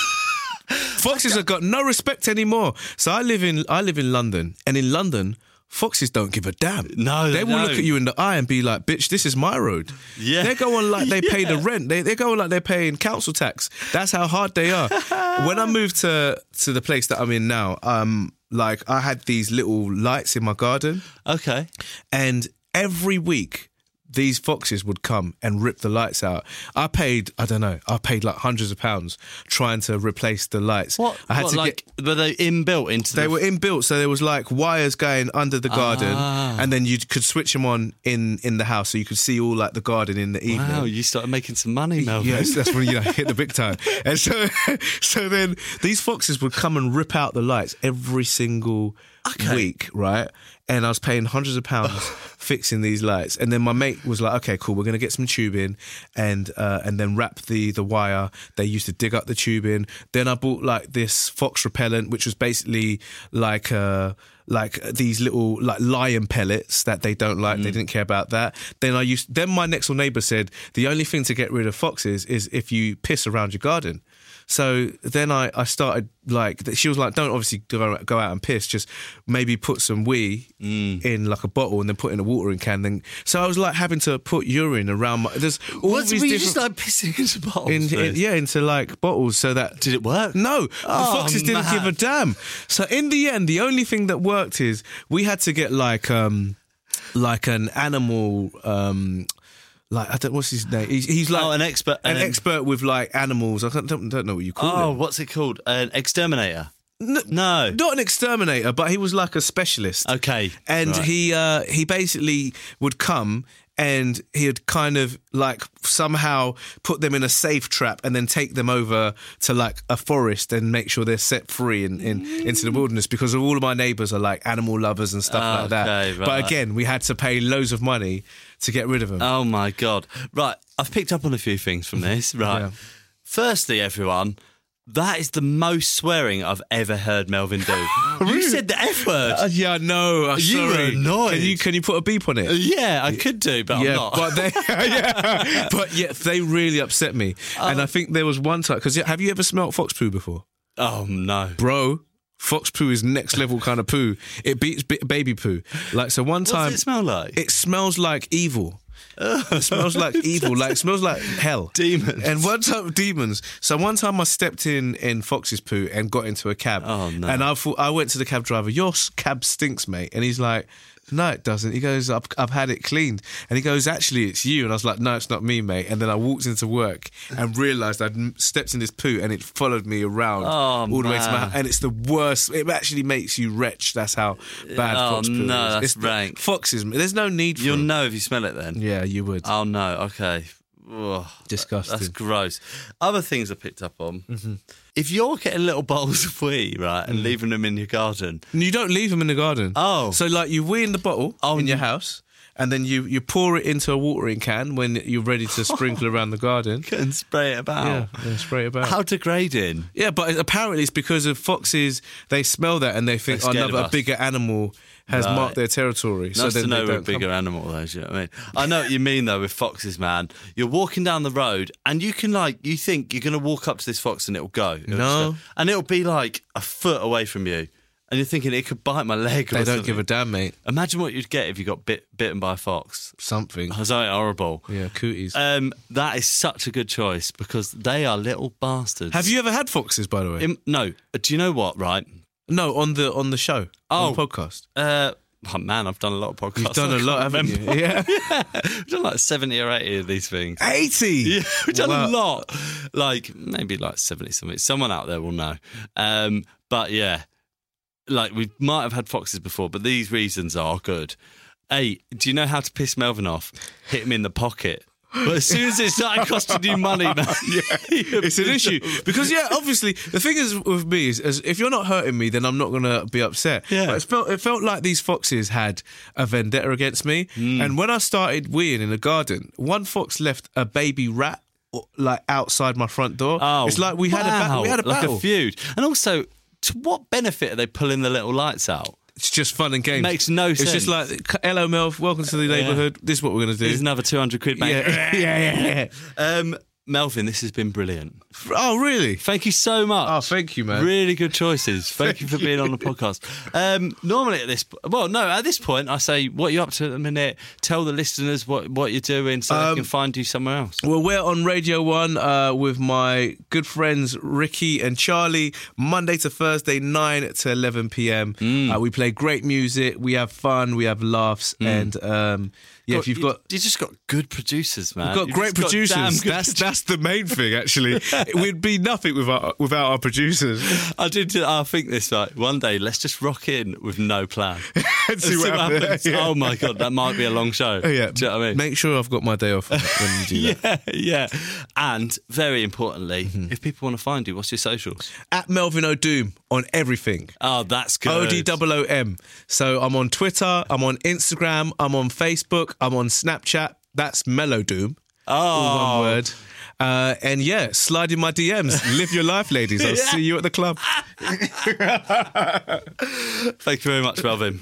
Speaker 2: [laughs] Foxes have got no respect anymore. So I live in I live in London, and in London, foxes don't give a damn.
Speaker 1: No,
Speaker 2: they
Speaker 1: they
Speaker 2: will look at you in the eye and be like, "Bitch, this is my road."
Speaker 1: Yeah.
Speaker 2: they go on like they [laughs] pay the
Speaker 1: Yeah.
Speaker 2: rent. They they go on like they're paying council tax. That's how hard they are. when I [laughs] moved to to the place that I'm in now, um, like I had these little lights in my garden.
Speaker 1: Okay.
Speaker 2: and every week these foxes would come and rip the lights out. I paid, I don't know, I paid like hundreds of pounds trying to replace the lights.
Speaker 1: What?
Speaker 2: I had
Speaker 1: what,
Speaker 2: to
Speaker 1: like,
Speaker 2: get.
Speaker 1: were they inbuilt into?
Speaker 2: They
Speaker 1: the,
Speaker 2: were inbuilt, so there was like wires going under the garden,
Speaker 1: Ah.
Speaker 2: and then you could switch them on in in the house, so you could see all like the garden in the evening.
Speaker 1: Wow, you started making some money, Melvin.
Speaker 2: Yes, that's when you know, [laughs] hit the big time. And so, [laughs] so then these foxes would come and rip out the lights every single week, right? And I was paying hundreds of pounds [laughs] fixing these lights. And then my mate was like, "Okay, cool, we're gonna get some tubing and uh, and then wrap the the wire." They used to dig up the tubing. Then I bought like this fox repellent, which was basically like uh like these little like lion pellets that they don't like. They didn't care about that. Then I used. Then my next door neighbour said the only thing to get rid of foxes is if you piss around your garden. So then I, I started like she was like, don't obviously go, go out and piss, just maybe put some wee in like a bottle and then put in a watering can. Then so I was like having to put urine around my. There's all
Speaker 1: What,
Speaker 2: these
Speaker 1: were you
Speaker 2: different
Speaker 1: just like pissing into bottles?
Speaker 2: in, in- yeah into like bottles so that
Speaker 1: Did it work?
Speaker 2: no,
Speaker 1: Oh,
Speaker 2: the foxes didn't give a damn. So in the end, the only thing that worked is we had to get like um like an animal um like I don't what's his name. He's, he's like
Speaker 1: Oh, an expert-
Speaker 2: an
Speaker 1: an-
Speaker 2: expert with like animals. I don't, don't, don't know what you call
Speaker 1: Oh,
Speaker 2: it.
Speaker 1: what's it called? An exterminator.
Speaker 2: N-
Speaker 1: No.
Speaker 2: not an exterminator, but he was like a specialist.
Speaker 1: Okay,
Speaker 2: and
Speaker 1: right.
Speaker 2: he uh, he basically would come and he'd kind of like somehow put them in a safe trap and then take them over to like a forest and make sure they're set free in, in into the wilderness because all of my neighbors are like animal lovers and stuff like that.
Speaker 1: Okay,
Speaker 2: But again, we had to pay loads of money to get rid of them.
Speaker 1: Oh my god! Right, I've picked up on a few things from this. [laughs] Right,
Speaker 2: Yeah.
Speaker 1: firstly, everyone, that is the most swearing I've ever heard Melvin do. [gasps] Oh, you said the f word.
Speaker 2: Uh, yeah, no, I'm uh,
Speaker 1: You were
Speaker 2: sorry.
Speaker 1: annoyed.
Speaker 2: Can you can you put a beep on it?
Speaker 1: Uh, yeah, I could do, but I'm
Speaker 2: yeah,
Speaker 1: not.
Speaker 2: but they, [laughs] [laughs] yeah, but yeah, they really upset me. Uh, and
Speaker 1: Oh.
Speaker 2: I think there was one time because have you ever smelt fox poo before,
Speaker 1: oh no!
Speaker 2: bro? Fox poo is next level kind of poo. It beats b- baby poo. Like so, one
Speaker 1: What
Speaker 2: time
Speaker 1: does it smell like?
Speaker 2: it smells like evil. Oh. It smells like [laughs] evil, like it smells like hell.
Speaker 1: Demons.
Speaker 2: And one time demons. So one time I stepped in in Fox's poo and got into a cab.
Speaker 1: Oh, no.
Speaker 2: And I thought I went to the cab driver. Your cab stinks, mate. And he's like, No, it doesn't. He goes, I've, I've had it cleaned. And he goes, Actually, it's you. And I was like, No, it's not me, mate. And then I walked into work and [laughs] realised I'd stepped in this poo and it followed me around
Speaker 1: Oh,
Speaker 2: all the way to my house. And it's the worst. It actually makes you wretch. That's how bad
Speaker 1: Oh,
Speaker 2: fox poo
Speaker 1: no,
Speaker 2: is.
Speaker 1: that's
Speaker 2: It's the-
Speaker 1: rank.
Speaker 2: Foxes. There's no need for
Speaker 1: You'll
Speaker 2: it.
Speaker 1: know if you smell it then.
Speaker 2: Yeah, you would.
Speaker 1: Oh no. Okay. Ugh,
Speaker 2: Disgusting.
Speaker 1: That's gross. Other things I picked up on.
Speaker 2: Mm-hmm.
Speaker 1: If you're getting little [laughs] bowls of wee, right, and leaving them in your garden,
Speaker 2: And you don't leave them in the garden.
Speaker 1: Oh.
Speaker 2: So, like, you wee in the bottle
Speaker 1: Oh,
Speaker 2: in your house, and then you, you pour it into a watering can when you're ready to sprinkle around the garden. [laughs]
Speaker 1: and spray it about.
Speaker 2: Yeah, spray it about.
Speaker 1: How degrading.
Speaker 2: yeah, but apparently it's because of foxes. They smell that and they think
Speaker 1: scared
Speaker 2: another a bigger animal has
Speaker 1: Right.
Speaker 2: marked their territory.
Speaker 1: Nice
Speaker 2: so
Speaker 1: to know a
Speaker 2: don't come.
Speaker 1: bigger animal, though. Do you know what I mean? I know what you mean, though, with foxes, man. You're walking down the road and you can, like, you think you're going to walk up to this fox and it'll go. It'll
Speaker 2: No.
Speaker 1: go- And it'll be, like, a foot away from you. And you're thinking it could bite my leg or
Speaker 2: They don't
Speaker 1: something.
Speaker 2: give a damn, mate.
Speaker 1: Imagine what you'd get if you got bit, bitten by a fox.
Speaker 2: Something.
Speaker 1: That's something horrible.
Speaker 2: Yeah, cooties.
Speaker 1: Um, that is such a good choice because they are little bastards.
Speaker 2: have you ever had foxes, by the way?
Speaker 1: Im- no. Do you know what? Right.
Speaker 2: No, on the on the show,
Speaker 1: Oh.
Speaker 2: on the podcast.
Speaker 1: Uh, oh, man, I've done a lot of podcasts.
Speaker 2: You've done
Speaker 1: I
Speaker 2: a lot, haven't
Speaker 1: remember.
Speaker 2: you? Yeah, [laughs]
Speaker 1: I've done like seventy or eighty of these things.
Speaker 2: eighty. [laughs]
Speaker 1: Yeah, we've done
Speaker 2: Wow.
Speaker 1: a lot. Like maybe like seventy something. Someone out there will know. Um, but yeah, like we might have had foxes before, but these reasons are good. Hey, do you know how to piss Melvin off? Hit him in the pocket. But as soon as it started costing you money, man, [laughs] [laughs]
Speaker 2: it's an issue because yeah, obviously the thing is with me is, is if you're not hurting me, then I'm not gonna be upset.
Speaker 1: Yeah.
Speaker 2: but it felt it felt like these foxes had a vendetta against me,
Speaker 1: Hmm.
Speaker 2: and when I started weeing in the garden, one fox left a baby rat like outside my front door.
Speaker 1: Oh,
Speaker 2: it's like we had a ba- we had a
Speaker 1: like a feud. And also, to what benefit are they pulling the little lights out?
Speaker 2: It's just fun and games.
Speaker 1: Makes no sense.
Speaker 2: It's just like hello, Mel. Welcome to the neighbourhood. This is what we're gonna do.
Speaker 1: There's another two hundred quid, mate. [laughs]
Speaker 2: yeah, yeah, yeah, yeah. [laughs]
Speaker 1: Um, Melvin, this has been brilliant.
Speaker 2: Oh, really?
Speaker 1: Thank you so much.
Speaker 2: Oh, thank you, man.
Speaker 1: Really good choices. Thank, you for being on the podcast. Um, normally at this, well, no, at this point, I say, "What are you up to at the minute?" Tell the listeners what what you're doing, so they
Speaker 2: Um,
Speaker 1: can find you somewhere else.
Speaker 2: Well, we're on Radio 1 uh, with my good friends Ricky and Charlie, Monday to Thursday, 9 to 11 p.m.
Speaker 1: Mm.
Speaker 2: Uh, we play great music, we have fun, we have laughs, and um, yeah, if you've got.
Speaker 1: you just got good producers, man.
Speaker 2: We've got
Speaker 1: You've
Speaker 2: great
Speaker 1: just got damn
Speaker 2: producers. that's that's the main thing. Actually, [laughs] we'd be nothing without without our producers.
Speaker 1: I did. I think this right. One day, let's just rock in with no plan. [laughs]
Speaker 2: And see what happens. Yeah.
Speaker 1: Oh my god, that might be a long show. [laughs]
Speaker 2: Oh, yeah,
Speaker 1: Do you know what I mean?
Speaker 2: Make sure I've got my day off when you do that.
Speaker 1: yeah, yeah. And very importantly,
Speaker 2: Mm-hmm.
Speaker 1: if people want to find you, what's your socials?
Speaker 2: At Melvin Odoom on everything.
Speaker 1: Oh, that's good.
Speaker 2: O D O O M. So I'm on Twitter, I'm on Instagram, I'm on Facebook, I'm on Snapchat. That's Melodoom. All
Speaker 1: Oh,
Speaker 2: one word. Uh, and yeah, slide in my DMs. Live your life, ladies. I'll see you at the club. [laughs]
Speaker 1: thank you very much, Melvin.